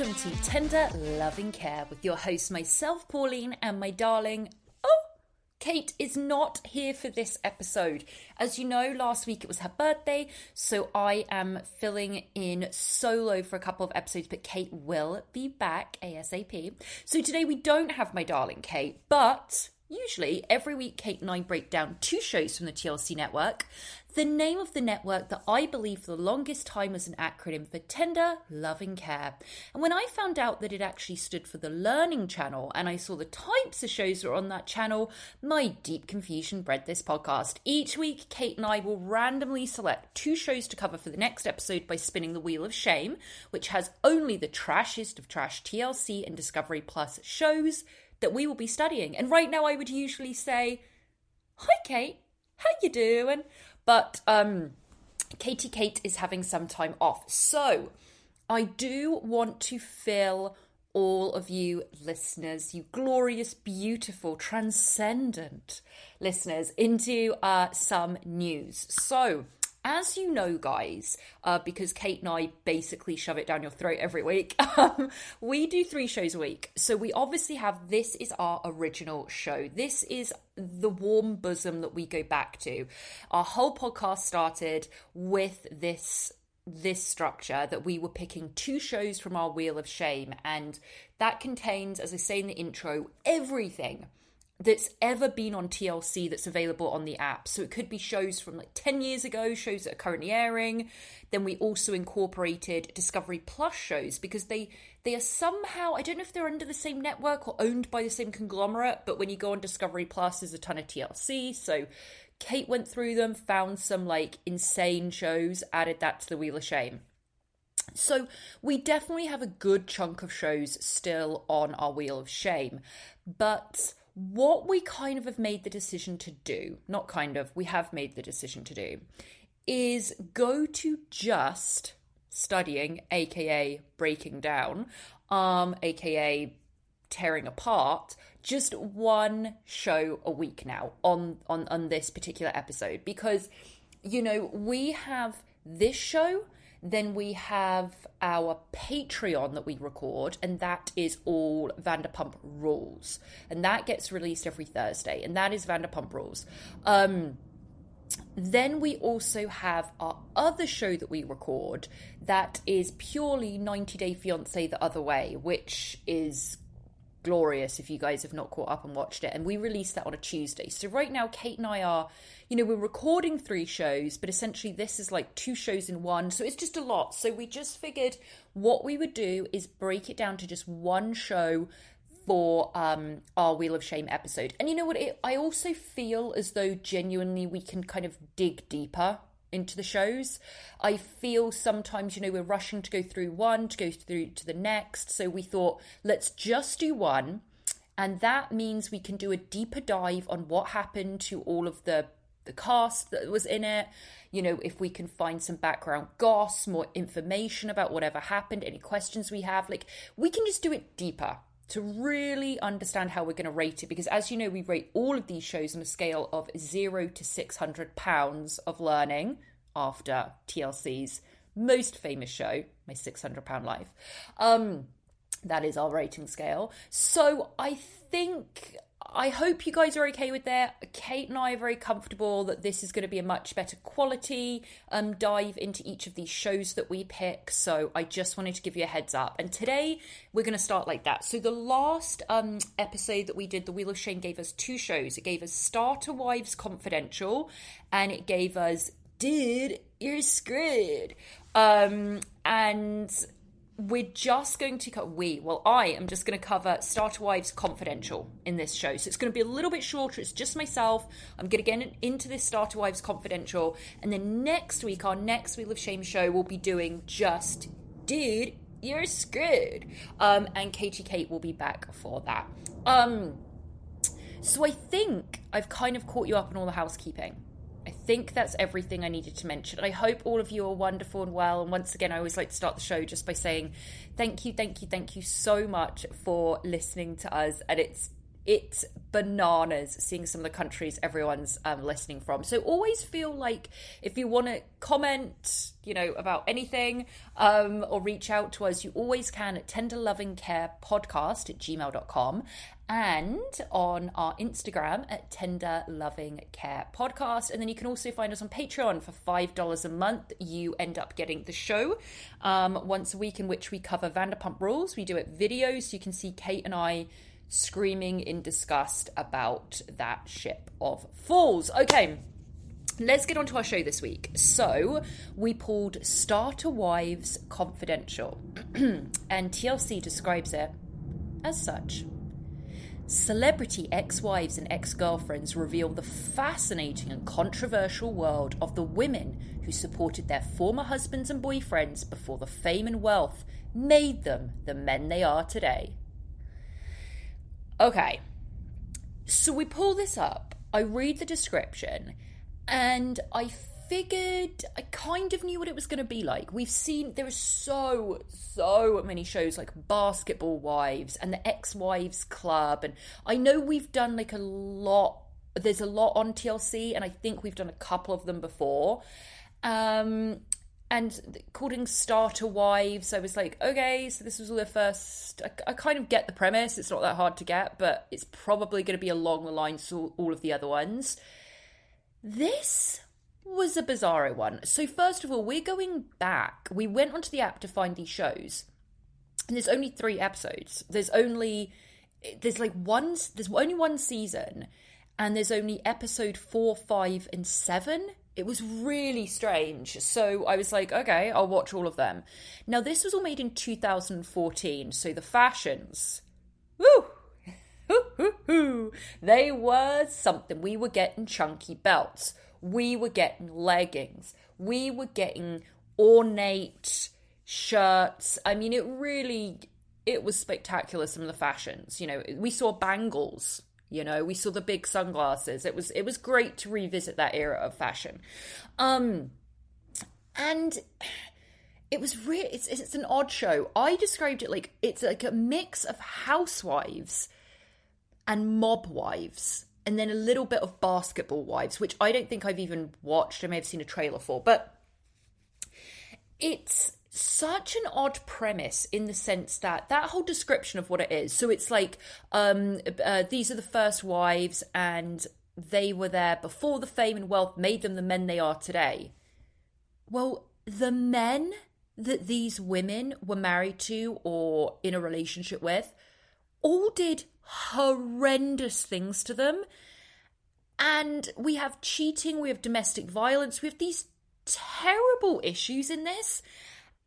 Welcome to Tender Loving Care with your host, myself, Pauline, and my darling. Oh, Kate is not here for this episode. As you know, last week it was her birthday, so I am filling in solo for a couple of episodes, but Kate will be back ASAP. So today we don't have my darling Kate, but Usually, every week, Kate and I break down two shows from the TLC network. The name of the network that I believe for the longest time was an acronym for Tender Loving Care. And when I found out that it actually stood for the Learning Channel and I saw the types of shows that were on that channel, my deep confusion bred this podcast. Each week, Kate and I will randomly select two shows to cover for the next episode by spinning the Wheel of Shame, which has only the trashiest of trash TLC and Discovery Plus shows that we will be studying. And right now I would usually say, "Hi Kate, how you doing?" But um Katie Kate is having some time off. So, I do want to fill all of you listeners, you glorious, beautiful, transcendent listeners, into uh, some news. So, as you know, guys, uh, because Kate and I basically shove it down your throat every week, um, we do three shows a week. So we obviously have this is our original show. This is the warm bosom that we go back to. Our whole podcast started with this this structure that we were picking two shows from our wheel of shame and that contains as i say in the intro everything that's ever been on TLC that's available on the app. So it could be shows from like 10 years ago, shows that are currently airing. Then we also incorporated Discovery Plus shows because they they are somehow I don't know if they're under the same network or owned by the same conglomerate, but when you go on Discovery Plus there's a ton of TLC. So Kate went through them, found some like insane shows, added that to the Wheel of Shame. So we definitely have a good chunk of shows still on our Wheel of Shame, but what we kind of have made the decision to do, not kind of, we have made the decision to do, is go to just studying, aka breaking down, um, aka tearing apart, just one show a week now on on on this particular episode. Because you know we have this show then we have our Patreon that we record, and that is all Vanderpump Rules. And that gets released every Thursday, and that is Vanderpump Rules. Um, then we also have our other show that we record that is purely 90 Day Fiance the other way, which is glorious if you guys have not caught up and watched it. And we released that on a Tuesday. So right now, Kate and I are, you know, we're recording three shows, but essentially this is like two shows in one. So it's just a lot. So we just figured what we would do is break it down to just one show for um, our Wheel of Shame episode. And you know what? It, I also feel as though genuinely we can kind of dig deeper into the shows. I feel sometimes, you know, we're rushing to go through one, to go through to the next. So we thought, let's just do one. And that means we can do a deeper dive on what happened to all of the the cast that was in it. You know, if we can find some background goss, more information about whatever happened, any questions we have, like we can just do it deeper to really understand how we're going to rate it because as you know we rate all of these shows on a scale of 0 to 600 pounds of learning after TLC's most famous show my 600 pound life. Um that is our rating scale. So i think I hope you guys are okay with that. Kate and I are very comfortable that this is going to be a much better quality um, dive into each of these shows that we pick. So I just wanted to give you a heads up. And today we're going to start like that. So the last um, episode that we did, The Wheel of Shame, gave us two shows. It gave us Starter Wives Confidential and it gave us Dude, You're Screwed. Um, and we're just going to cover we well i am just going to cover starter wives confidential in this show. So it's going to be a little bit shorter it's just myself. I'm going to get into this starter wives confidential and then next week our next wheel of shame show will be doing just dude you're screwed. Um and katie kate will be back for that. Um so i think i've kind of caught you up on all the housekeeping I think that's everything I needed to mention. I hope all of you are wonderful and well. And once again, I always like to start the show just by saying thank you, thank you, thank you so much for listening to us. And it's it's bananas seeing some of the countries everyone's um, listening from. So always feel like if you want to comment, you know, about anything um, or reach out to us, you always can at tenderlovingcarepodcast at gmail.com and on our Instagram at Tender Loving Care Podcast. And then you can also find us on Patreon for $5 a month. You end up getting the show um, once a week in which we cover Vanderpump Rules. We do it videos so you can see Kate and I screaming in disgust about that ship of fools. Okay. Let's get on to our show this week. So, we pulled Starter Wives Confidential, and TLC describes it as such. Celebrity ex wives and ex girlfriends reveal the fascinating and controversial world of the women who supported their former husbands and boyfriends before the fame and wealth made them the men they are today. Okay, so we pull this up, I read the description, and I figured I kind of knew what it was going to be like. We've seen there are so so many shows like Basketball Wives and the Ex Wives Club, and I know we've done like a lot. There's a lot on TLC, and I think we've done a couple of them before. Um, and calling starter wives, I was like, okay, so this was all the first. I, I, kind of get the premise. It's not that hard to get, but it's probably going to be along the lines of all of the other ones. This was a bizarre one. So, first of all, we're going back. We went onto the app to find these shows, and there's only three episodes. There's only. There's like one. There's only one season, and there's only episode four, five, and seven it was really strange. So I was like, okay, I'll watch all of them. Now, this was all made in 2014, so the fashions, woo, they were something. We were getting chunky belts, we were getting leggings, we were getting ornate shirts. I mean, it really. It was spectacular. Some of the fashions, you know, we saw bangles you know we saw the big sunglasses it was it was great to revisit that era of fashion um and it was really it's, it's an odd show i described it like it's like a mix of housewives and mob wives and then a little bit of basketball wives which i don't think i've even watched. I may have seen a trailer for but it's such an odd premise in the sense that that whole description of what it is so it's like um uh, these are the first wives and they were there before the fame and wealth made them the men they are today. Well the men that these women were married to or in a relationship with all did horrendous things to them. And we have cheating, we have domestic violence, we have these terrible issues in this.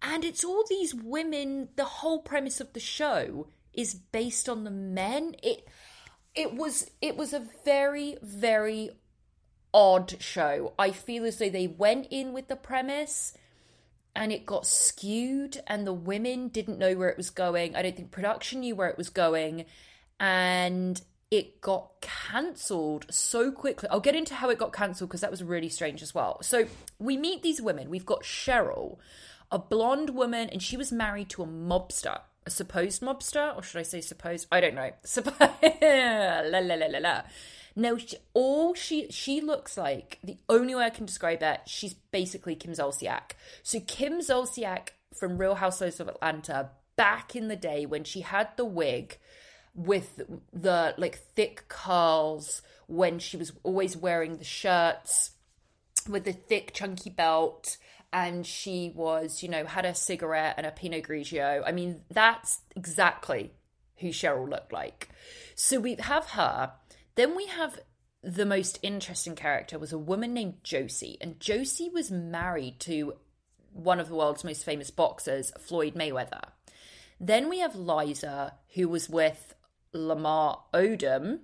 And it's all these women, the whole premise of the show is based on the men. It it was it was a very, very odd show. I feel as though they went in with the premise and it got skewed and the women didn't know where it was going. I don't think production knew where it was going and it got cancelled so quickly. I'll get into how it got cancelled because that was really strange as well. So we meet these women. We've got Cheryl, a blonde woman, and she was married to a mobster, a supposed mobster, or should I say supposed? I don't know. la la la la la. No, she, all she she looks like the only way I can describe that she's basically Kim Zolciak. So Kim Zolciak from Real Housewives of Atlanta back in the day when she had the wig with the like thick curls when she was always wearing the shirts with the thick chunky belt. And she was you know had a cigarette and a pinot grigio. I mean that's exactly who cheryl looked like. So we have her. Then we have the most interesting character was a woman named josie. And josie was married to one of the world's most famous boxers floyd mayweather. Then we have liza who was with Lamar Odom.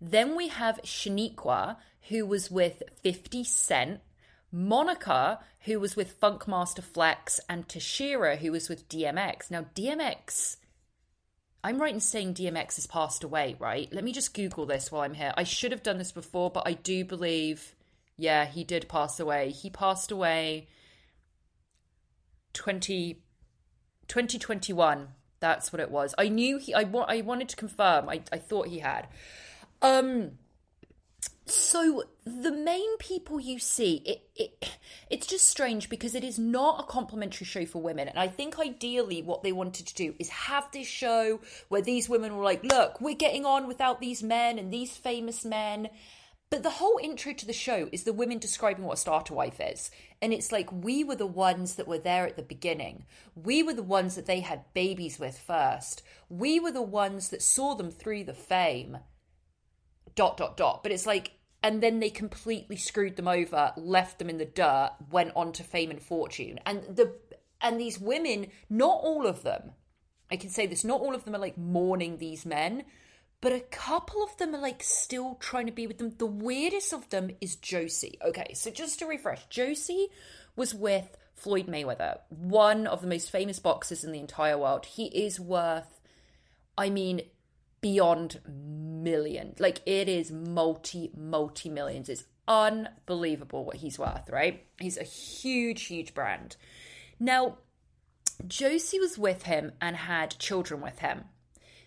Then we have Shaniqua, who was with 50 Cent. Monica, who was with Funkmaster Flex, and Tashera, who was with DMX. Now, DMX, I'm right in saying DMX has passed away, right? Let me just Google this while I'm here. I should have done this before, but I do believe, yeah, he did pass away. He passed away 20, 2021. That's what it was. I knew he. I wa- I wanted to confirm. I I thought he had. Um. So the main people you see, it, it it's just strange because it is not a complimentary show for women. And I think ideally what they wanted to do is have this show where these women were like, look, we're getting on without these men and these famous men. But the whole intro to the show is the women describing what a starter wife is. And it's like we were the ones that were there at the beginning. We were the ones that they had babies with first. We were the ones that saw them through the fame. Dot, dot, dot. But it's like, and then they completely screwed them over, left them in the dirt, went on to fame and fortune. And the and these women, not all of them, I can say this, not all of them are like mourning these men, but a couple of them are like still trying to be with them. The weirdest of them is Josie. Okay, so just to refresh, Josie was with Floyd Mayweather, one of the most famous boxers in the entire world. He is worth, I mean, beyond million. Like it is multi, multi millions. It's unbelievable what he's worth, right? He's a huge, huge brand. Now, Josie was with him and had children with him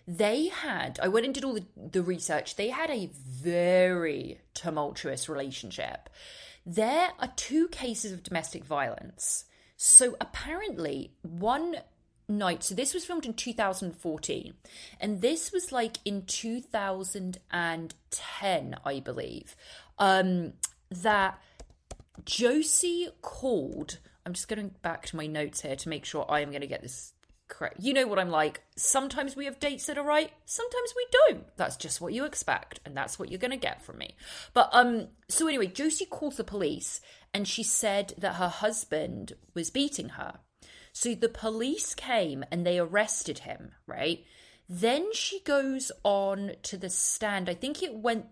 they had i went and did all the, the research. They had a very tumultuous relationship. There are two cases of domestic violence. So apparently one night so this was filmed in 2014 and this was like in 2010 i believe um that josie called i'm just going back to my notes here to make sure i am going to get this correct. You know what I'm like. Sometimes we have dates that are right, sometimes we don't. That's just what you expect, and that's what you're going to get from me. But um, so anyway, Josie calls the police, and she said that her husband was beating her. So the police came and they arrested him. Right. Then she goes on to the stand. I think it went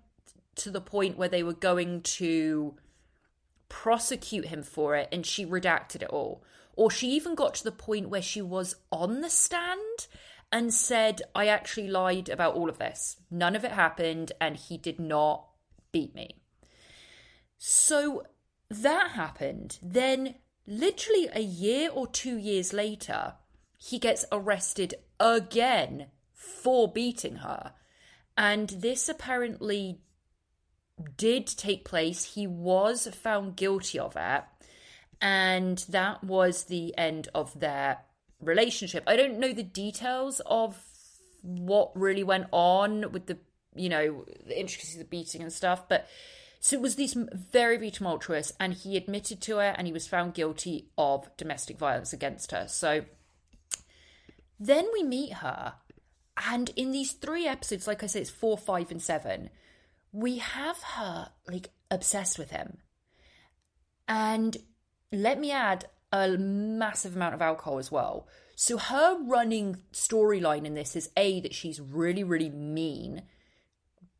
to the point where they were going to prosecute him for it, and she redacted it all. Or she even got to the point where she was on the stand and said, I actually lied about all of this. None of it happened, and he did not beat me. So that happened. Then, literally a year or two years later, he gets arrested again for beating her. And this apparently did take place. He was found guilty of it and that was the end of their relationship. I don't know the details of what really went on with the, you know, the intricacies of the beating and stuff, but so it was these very, very tumultuous, and he admitted to it, and he was found guilty of domestic violence against her. So then we meet her, And in these three episodes, like I say, it's four, five, and seven, we have her like obsessed with him. And let me add a massive amount of alcohol as well. So her running storyline in this is A, that she's really, really mean.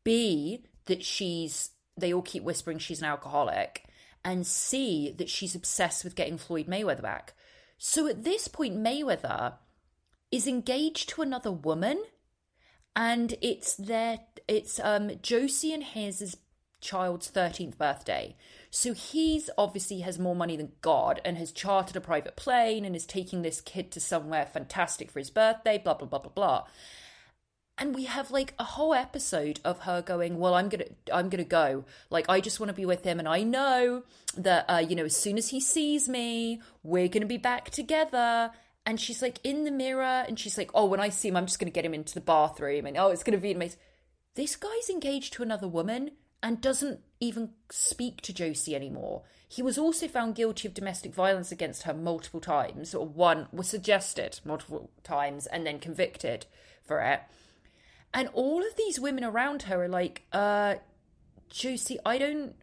B, that she's they all keep whispering she's an alcoholic. And C, that she's obsessed with getting Floyd Mayweather back. So at this point, Mayweather is engaged to another woman, and it's their it's um Josie and his child's 13th birthday. So he's obviously has more money than God and has chartered a private plane and is taking this kid to somewhere fantastic for his birthday, blah, blah, blah, blah, blah. And we have like a whole episode of her going, "Well, I'm gonna, I'm gonna go. Like, I just want to be with him, and I know that, uh, you know, as soon as he sees me, we're gonna be back together." And she's like in the mirror, and she's like, "Oh, when I see him, I'm just gonna get him into the bathroom, and oh, it's gonna be amazing." This guy's engaged to another woman and doesn't even speak to Josie anymore. He was also found guilty of domestic violence against her multiple times, or one was suggested multiple times and then convicted for it. And all of these women around her are like, uh, Josie, I don't.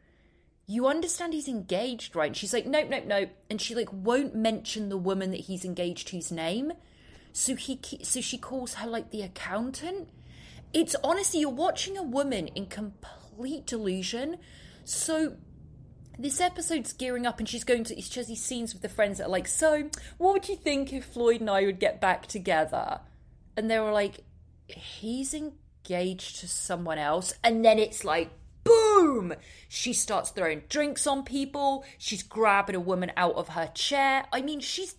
You understand he's engaged, right? And she's like, nope, nope, nope. And she like won't mention the woman that he's engaged to's name. So he, so she calls her like the accountant. It's honestly, you're watching a woman in complete delusion. So this episode's gearing up and she's going to she has these scenes with the friends that are like so what would you think if floyd and i would get back together? And they were like he's engaged to someone else. And then it's like boom! She starts throwing drinks on people. She's grabbing a woman out of her chair. I mean she's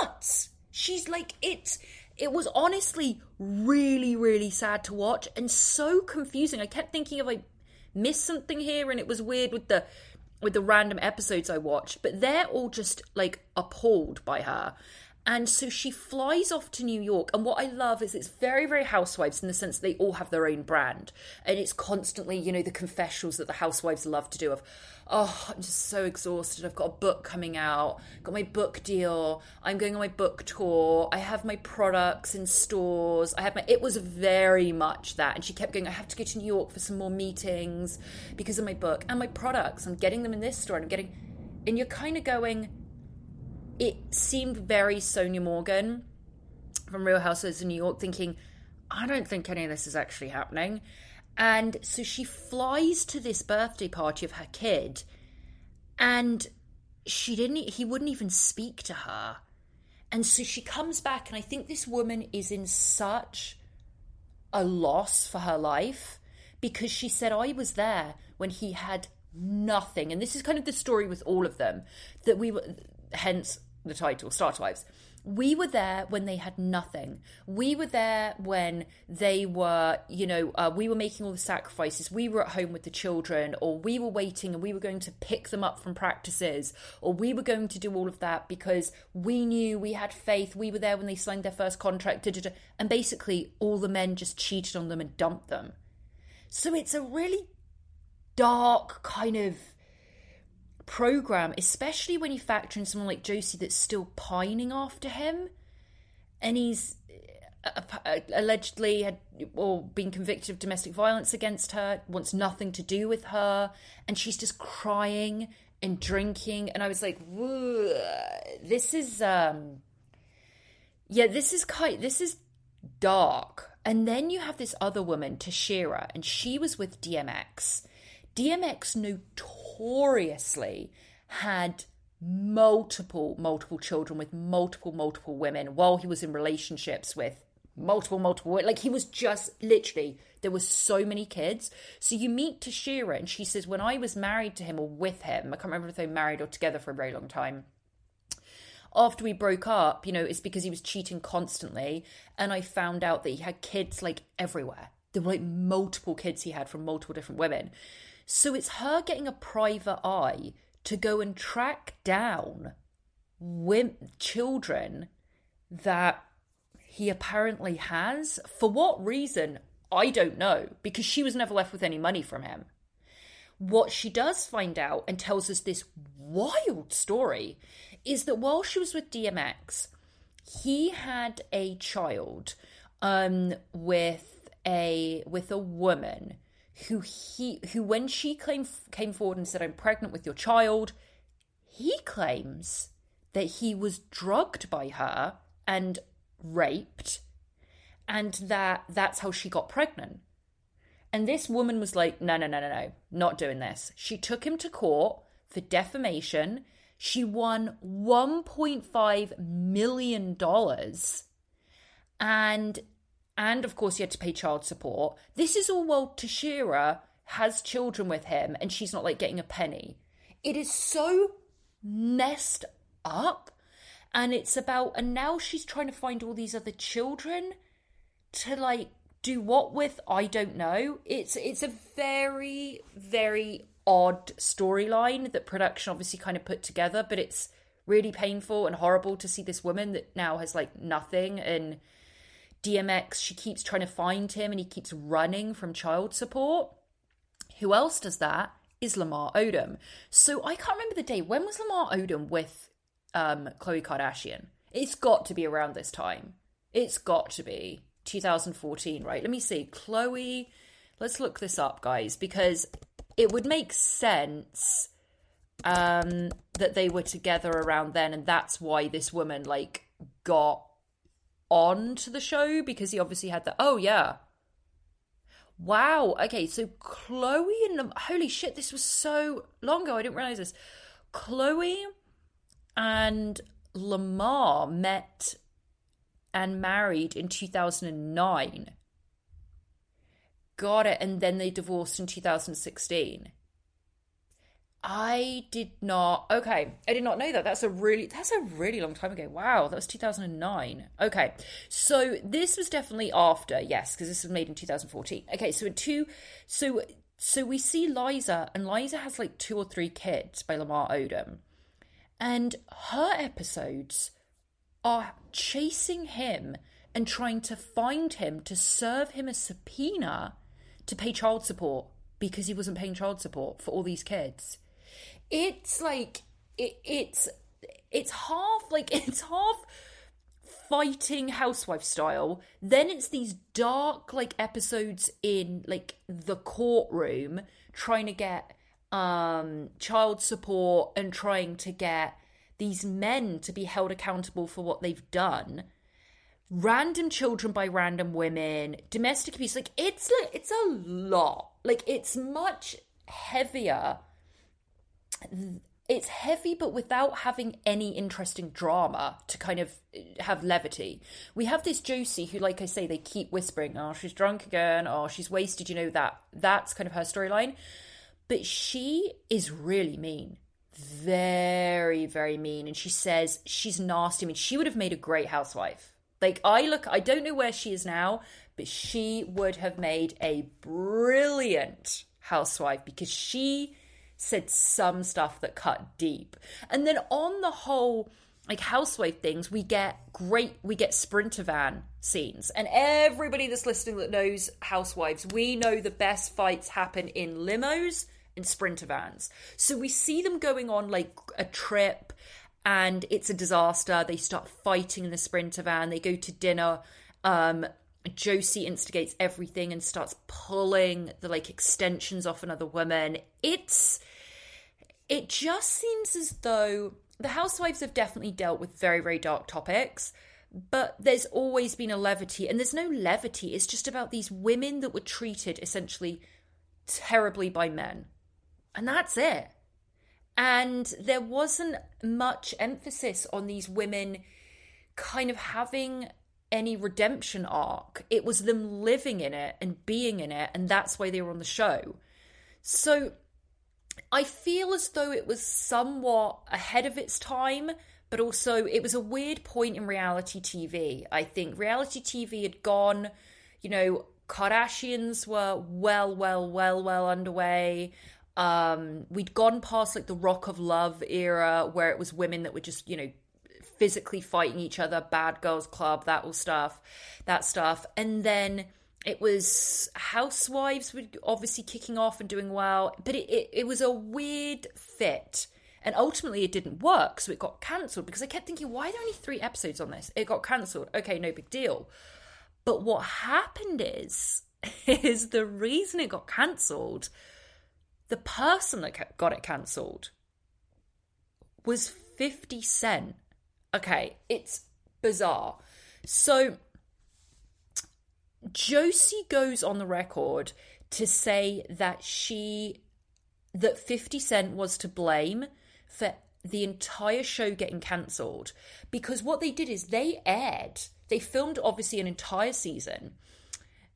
nuts. She's like it it was honestly really really sad to watch and so confusing. I kept thinking of i missed something here and it was weird with the with the random episodes i watched but they're all just like appalled by her and so she flies off to New York. And what I love is it's very, very housewives in the sense they all have their own brand. And it's constantly, you know, the confessionals that the housewives love to do of, oh, I'm just so exhausted. I've got a book coming out, got my book deal. I'm going on my book tour. I have my products in stores. I have my, it was very much that. And she kept going, I have to go to New York for some more meetings because of my book and my products. I'm getting them in this store and I'm getting, and you're kind of going, it seemed very Sonja Morgan from Real Housewives of New York, thinking, I don't think any of this is actually happening. And so she flies to this birthday party of her kid, and she didn't, he wouldn't even speak to her. And so she comes back, and I think this woman is in such a loss for her life because she said, I was there when he had nothing. And this is kind of the story with all of them that we were, hence the title, Starter Wives. We were there when they had nothing. We were there when they were, you know, uh, we were making all the sacrifices. We were at home with the children, or we were waiting and we were going to pick them up from practices, or we were going to do all of that because we knew we had faith. We were there when they signed their first contract. Da, da, da. And basically, all the men just cheated on them and dumped them. So it's a really dark kind of program, especially when you factor in someone like Josie that's still pining after him, and he's uh, uh, allegedly had or been convicted of domestic violence against her, wants nothing to do with her, and she's just crying and drinking, and I was like, this is um, yeah, this is quite this is dark. And then you have this other woman, Tashera, and she was with DMX. DMX notoriously notoriously had multiple, multiple children with multiple, multiple women while he was in relationships with multiple, multiple. Like he was just literally, there were so many kids. So you meet Tashera and she says, when I was married to him or with him, I can't remember if they were married or together for a very long time. After we broke up, you know, it's because he was cheating constantly. And I found out that he had kids like everywhere. There were like multiple kids he had from multiple different women. So it's her getting a private eye to go and track down women, children that he apparently has. For what reason? I don't know, because she was never left with any money from him. What she does find out and tells us this wild story is that while she was with DMX, he had a child um, with a with a woman who he who when she came came forward and said I'm pregnant with your child, he claims that he was drugged by her and raped and that that's how she got pregnant. And this woman was like, no, no, no, no, no, not doing this. She took him to court for defamation. She won $1.5 million. And and of course he had to pay child support. This is all while Tashera has children with him and she's not like getting a penny. It is so messed up. And it's about and now she's trying to find all these other children to like do what with I don't know. It's it's a very very odd storyline that production obviously kind of put together, but it's really painful and horrible to see this woman that now has like nothing and DMX she keeps trying to find him and he keeps running from child support. Who else does that? Is Lamar Odom. So I can't remember the day. When was Lamar Odom with um Khloe Kardashian? It's got to be around this time. It's got to be. 2014, right? Let me see. Khloe, let's look this up, guys, because it would make sense um, that they were together around then, and that's why this woman like got on to the show because he obviously had the oh yeah. Wow. Okay, so Khloe and holy shit, this was so long ago. I didn't realize this. Khloe and Lamar met and married in 2009. Got it. And then they divorced in 2016. I did not. Okay, I did not know that. That's a really that's a really long time ago. Wow, that was 2009. Okay. So this was definitely after, yes, because this was made in 2014. Okay, so in two so so we see Liza and Liza has like two or three kids by Lamar Odom. And her episodes are chasing him and trying to find him to serve him a subpoena to pay child support because he wasn't paying child support for all these kids. It's like it, it's it's half like it's half fighting housewife style. Then it's these dark like episodes in like the courtroom trying to get um child support and trying to get these men to be held accountable for what they've done. Random children by random women domestic abuse like it's like it's a lot. Like it's much heavier it's heavy but without having any interesting drama to kind of uh, have levity we have this josie who like i say they keep whispering oh she's drunk again oh she's wasted you know that that's kind of her storyline but she is really mean very, very mean. And she says she's nasty. I mean, she would have made a great housewife. Like, I look, I don't know where she is now, but she would have made a brilliant housewife because she said some stuff that cut deep. And then on the whole, like housewife things, we get great, we get sprinter van scenes. And everybody that's listening that knows housewives, we know the best fights happen in limos and sprinter vans. So we see them going on like a trip and it's a disaster. They start fighting in the sprinter van. They go to dinner. Um, Josie instigates everything and starts pulling the like extensions off another woman. It's it just seems as though the housewives have definitely dealt with very very dark topics but there's always been a levity and there's no levity it's just about these women that were treated essentially terribly by men and that's it. And there wasn't much emphasis on these women kind of having any redemption arc. It was them living in it and being in it, and that's why they were on the show. So I feel as though it was somewhat ahead of its time, but also it was a weird point in reality TV. I think reality TV had gone, you know, Kardashians were well, well, well, well underway. Um, we'd gone past like the Rock of Love era where it was women that were just, you know, physically fighting each other, bad girls club, that all stuff, that stuff. And then it was Housewives were obviously kicking off and doing well, but it, it, it was a weird fit. And ultimately, it didn't work, so it got cancelled because I kept thinking, why are there only three episodes on this? It got cancelled. Okay, no big deal. But what happened is, is the reason it got cancelled, the person that got it cancelled was 50 Cent. Okay, it's bizarre. So Josie goes on the record to say that she that 50 Cent was to blame for the entire show getting cancelled. Because what they did is they aired they filmed obviously an entire season.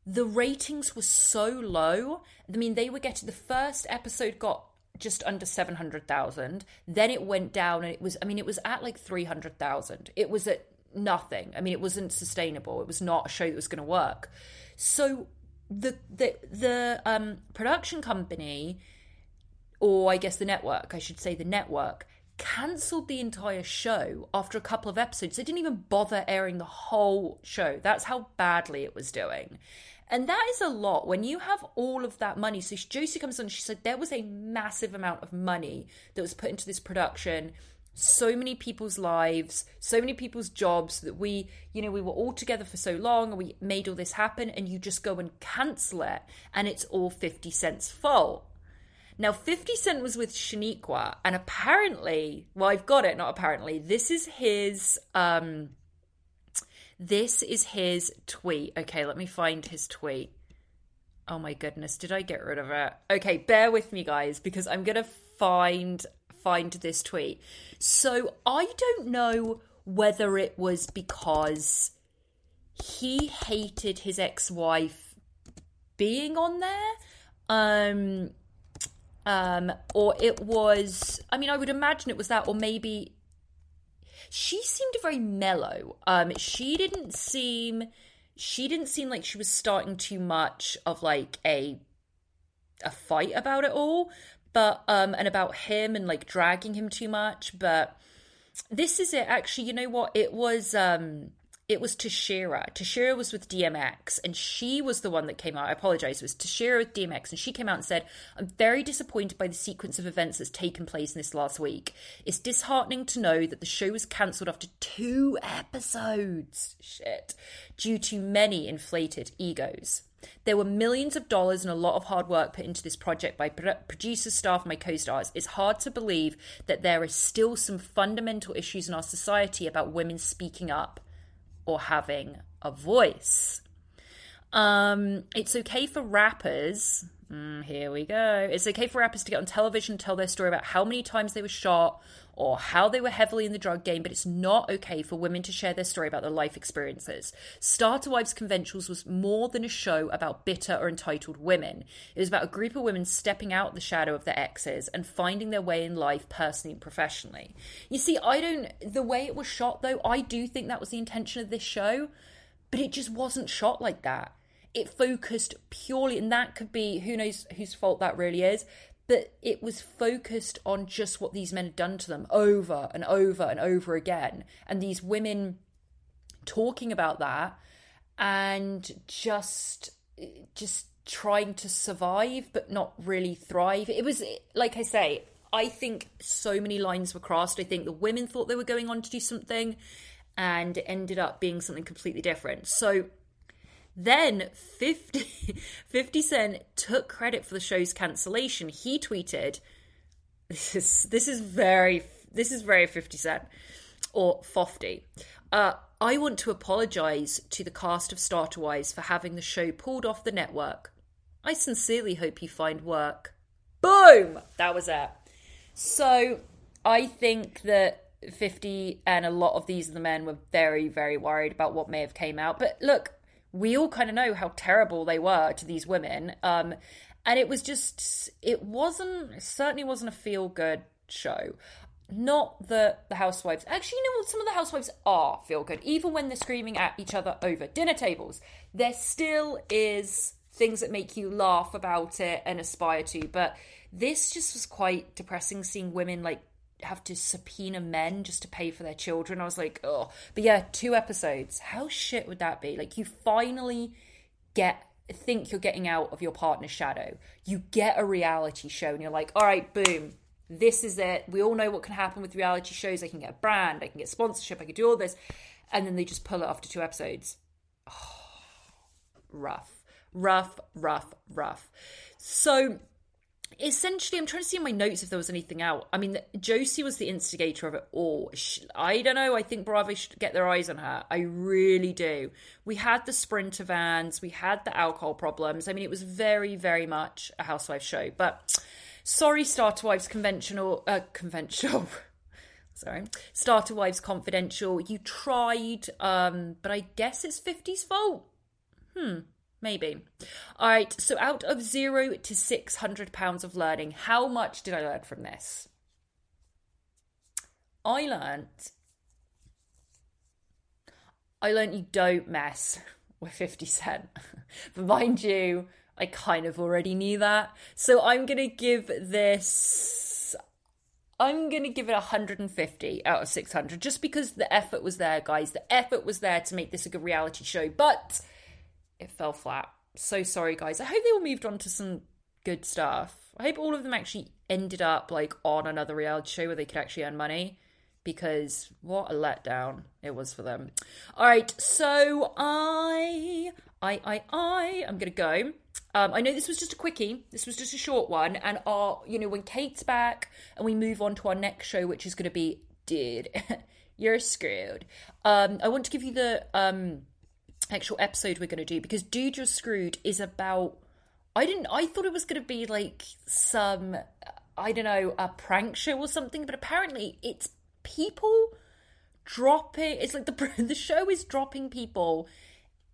The ratings were so low. I mean they were getting the first episode got just under 700,000 then it went down and it was i mean it was at like 300,000 it was at nothing i mean it wasn't sustainable it was not a show that was going to work so the the the um production company or I guess the network, I should say the network, cancelled the entire show after a couple of episodes. They didn't even bother airing the whole show. That's how badly it was doing. And that is a lot when you have all of that money. So Josie comes on, she said there was a massive amount of money that was put into this production. So many people's lives, so many people's jobs that we, you know, we were all together for so long and we made all this happen, and you just go and cancel it, and it's all 50 Cent's fault. Now, 50 Cent was with Shaniqua, and apparently, well, I've got it, not apparently, this is his, um, this is his tweet. Okay, let me find his tweet. Oh my goodness, did I get rid of it? Okay, bear with me, guys, because I'm gonna find find this tweet. So I don't know whether it was because he hated his ex-wife being on there. Um um, or it was, I mean, I would imagine it was that, or maybe she seemed very mellow. Um, she didn't seem, she didn't seem like she was starting too much of like a, a fight about it all, but, um, and about him and like dragging him too much. But this is it. Actually, you know what? It was, um, it was Tashera. Tashera was with DMX, and she was the one that came out. I apologize. It was Tashera with DMX, and she came out and said, I'm very disappointed by the sequence of events that's taken place in this last week. It's disheartening to know that the show was cancelled after two episodes. Shit. Due to many inflated egos. There were millions of dollars and a lot of hard work put into this project by producers, staff my co stars. It's hard to believe that there is still some fundamental issues in our society about women speaking up or having a voice. Um, it's okay for rappers. Mm, here we go. It's okay for rappers to get on television and tell their story about how many times they were shot or how they were heavily in the drug game, but it's not okay for women to share their story about their life experiences. Starter Wives Conventionals was more than a show about bitter or entitled women. It was about a group of women stepping out the shadow of their exes and finding their way in life personally and professionally. You see, I don't, the way it was shot though, I do think that was the intention of this show, but it just wasn't shot like that it focused purely, and that could be who knows whose fault that really is but it was focused on just what these men had done to them over and over and over again. And these women talking about that and just just trying to survive but not really thrive. It was like I say, I think so many lines were crossed. I think the women thought they were going on to do something and it ended up being something completely different. So then 50, 50 Cent took credit for the show's cancellation. He tweeted, "This is this is very this is very 50 Cent or Fofty. Uh, I want to apologize to the cast of Starter Wives for having the show pulled off the network. I sincerely hope you find work." Boom! That was it. So I think that 50 and a lot of these of the men were very very worried about what may have came out but look we all kind of know how terrible they were to these women. Um, and it was just, it wasn't, certainly wasn't a feel good show. Not that the housewives, actually, you know what? Some of the housewives are feel good, even when they're screaming at each other over dinner tables. There still is things that make you laugh about it and aspire to. But this just was quite depressing seeing women like have to subpoena men just to pay for their children. I was like, oh, but yeah, two episodes. How shit would that be? Like, you finally get think you're getting out of your partner's shadow. You get a reality show, and you're like, all right, boom, this is it. We all know what can happen with reality shows. I can get a brand, I can get sponsorship, I can do all this, and then they just pull it after two episodes. Oh, rough, rough, rough, rough. So essentially i'm trying to see in my notes if there was anything out. I mean josie was the instigator of it all. I don't know. I think bravo should get their eyes on her. I really do. We had the sprinter vans. We had the alcohol problems. I mean it was very very much a housewife show. But sorry starter wives conventional uh, conventional. Sorry. Starter wives confidential. You tried um but i guess it's 50's fault. Hmm Maybe. All right, so out of zero to 600 pounds of learning, how much did I learn from this? I learned. I learned you don't mess with 50 Cent. but mind you, I kind of already knew that. So I'm going to give this. I'm going to give it 150 out of 600 just because the effort was there, guys. The effort was there to make this a good reality show. But it fell flat. So sorry, guys. I hope they all moved on to some good stuff. I hope all of them actually ended up like on another reality show where they could actually earn money because what a letdown it was for them. All right, so I, I, I, I, I'm gonna go. Um, I know this was just a quickie. This was just a short one, and our, you know, when Kate's back and we move on to our next show, which is gonna be, dude, you're screwed. Um, I want to give you the um actual episode we're going to do because Dude You're Screwed is about. I didn't. I thought it was going to be like some. I don't know, a prank show or something, but apparently it's people dropping. It's like the the show is dropping people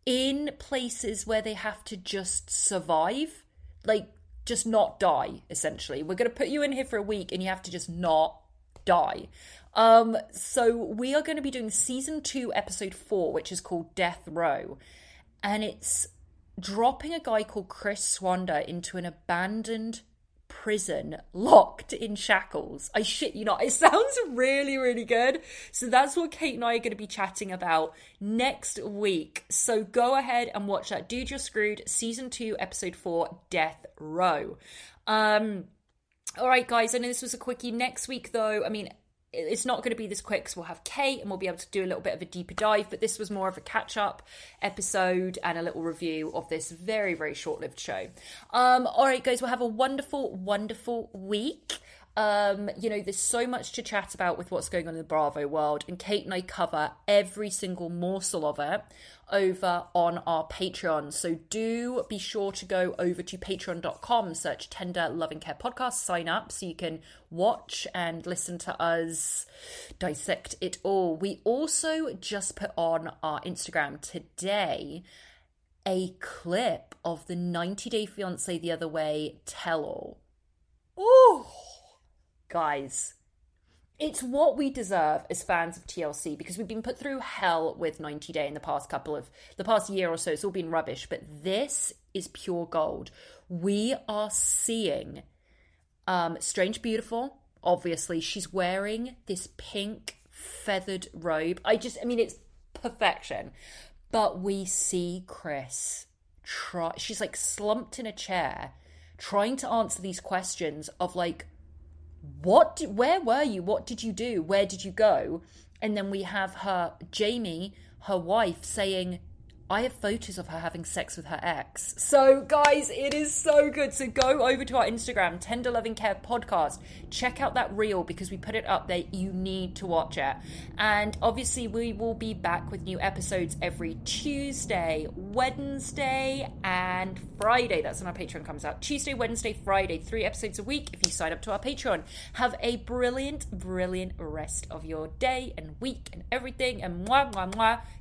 in places where they have to just survive, like just not die. Essentially, we're going to put you in here for a week, and you have to just not die. Um, so we are going to be doing season two, episode four, which is called Death Row, and it's dropping a guy called Chris Swanda into an abandoned prison locked in shackles. I shit you not. It sounds really, really good. So that's what Kate and I are going to be chatting about next week. So go ahead and watch that. Dude, You're Screwed, season two, episode four, Death Row. Um, all right, guys, I know this was a quickie. Next week, though, I mean, it's not going to be this quick because we'll have Kate and we'll be able to do a little bit of a deeper dive. But this was more of a catch up episode and a little review of this very, very short lived show. Um, all right, guys, we'll have a wonderful, wonderful week. Um, you know, there's so much to chat about with what's going on in the Bravo world, and Kate and I cover every single morsel of it over on our Patreon. So do be sure to go over to patreon.com, search Tender Loving Care Podcast, sign up so you can watch and listen to us dissect it all. We also just put on our Instagram today a clip of the 90 Day Fiance the Other Way tell all. Oh, guys it's what we deserve as fans of TLC because we've been put through hell with 90 Day in the past couple of the past year or so. It's all been rubbish, but this is pure gold. We are seeing um, Strange Beautiful. Obviously, she's wearing this pink feathered robe. I just, I mean, it's perfection. But we see Chris try. She's like slumped in a chair, trying to answer these questions of like what where were you? What did you do? Where did you go? And then we have her jamie her wife saying I have photos of her having sex with her ex. So, guys, it is so good. So, go over to our Instagram, Tender Loving Care Podcast. Check out that reel because we put it up there. You need to watch it. And obviously, we will be back with new episodes every Tuesday, Wednesday, and Friday. That's when our Patreon comes out. Tuesday, Wednesday, Friday, three episodes a week if you sign up to our Patreon. Have a brilliant, brilliant rest of your day and week and everything. And mwah, mwah, mwah.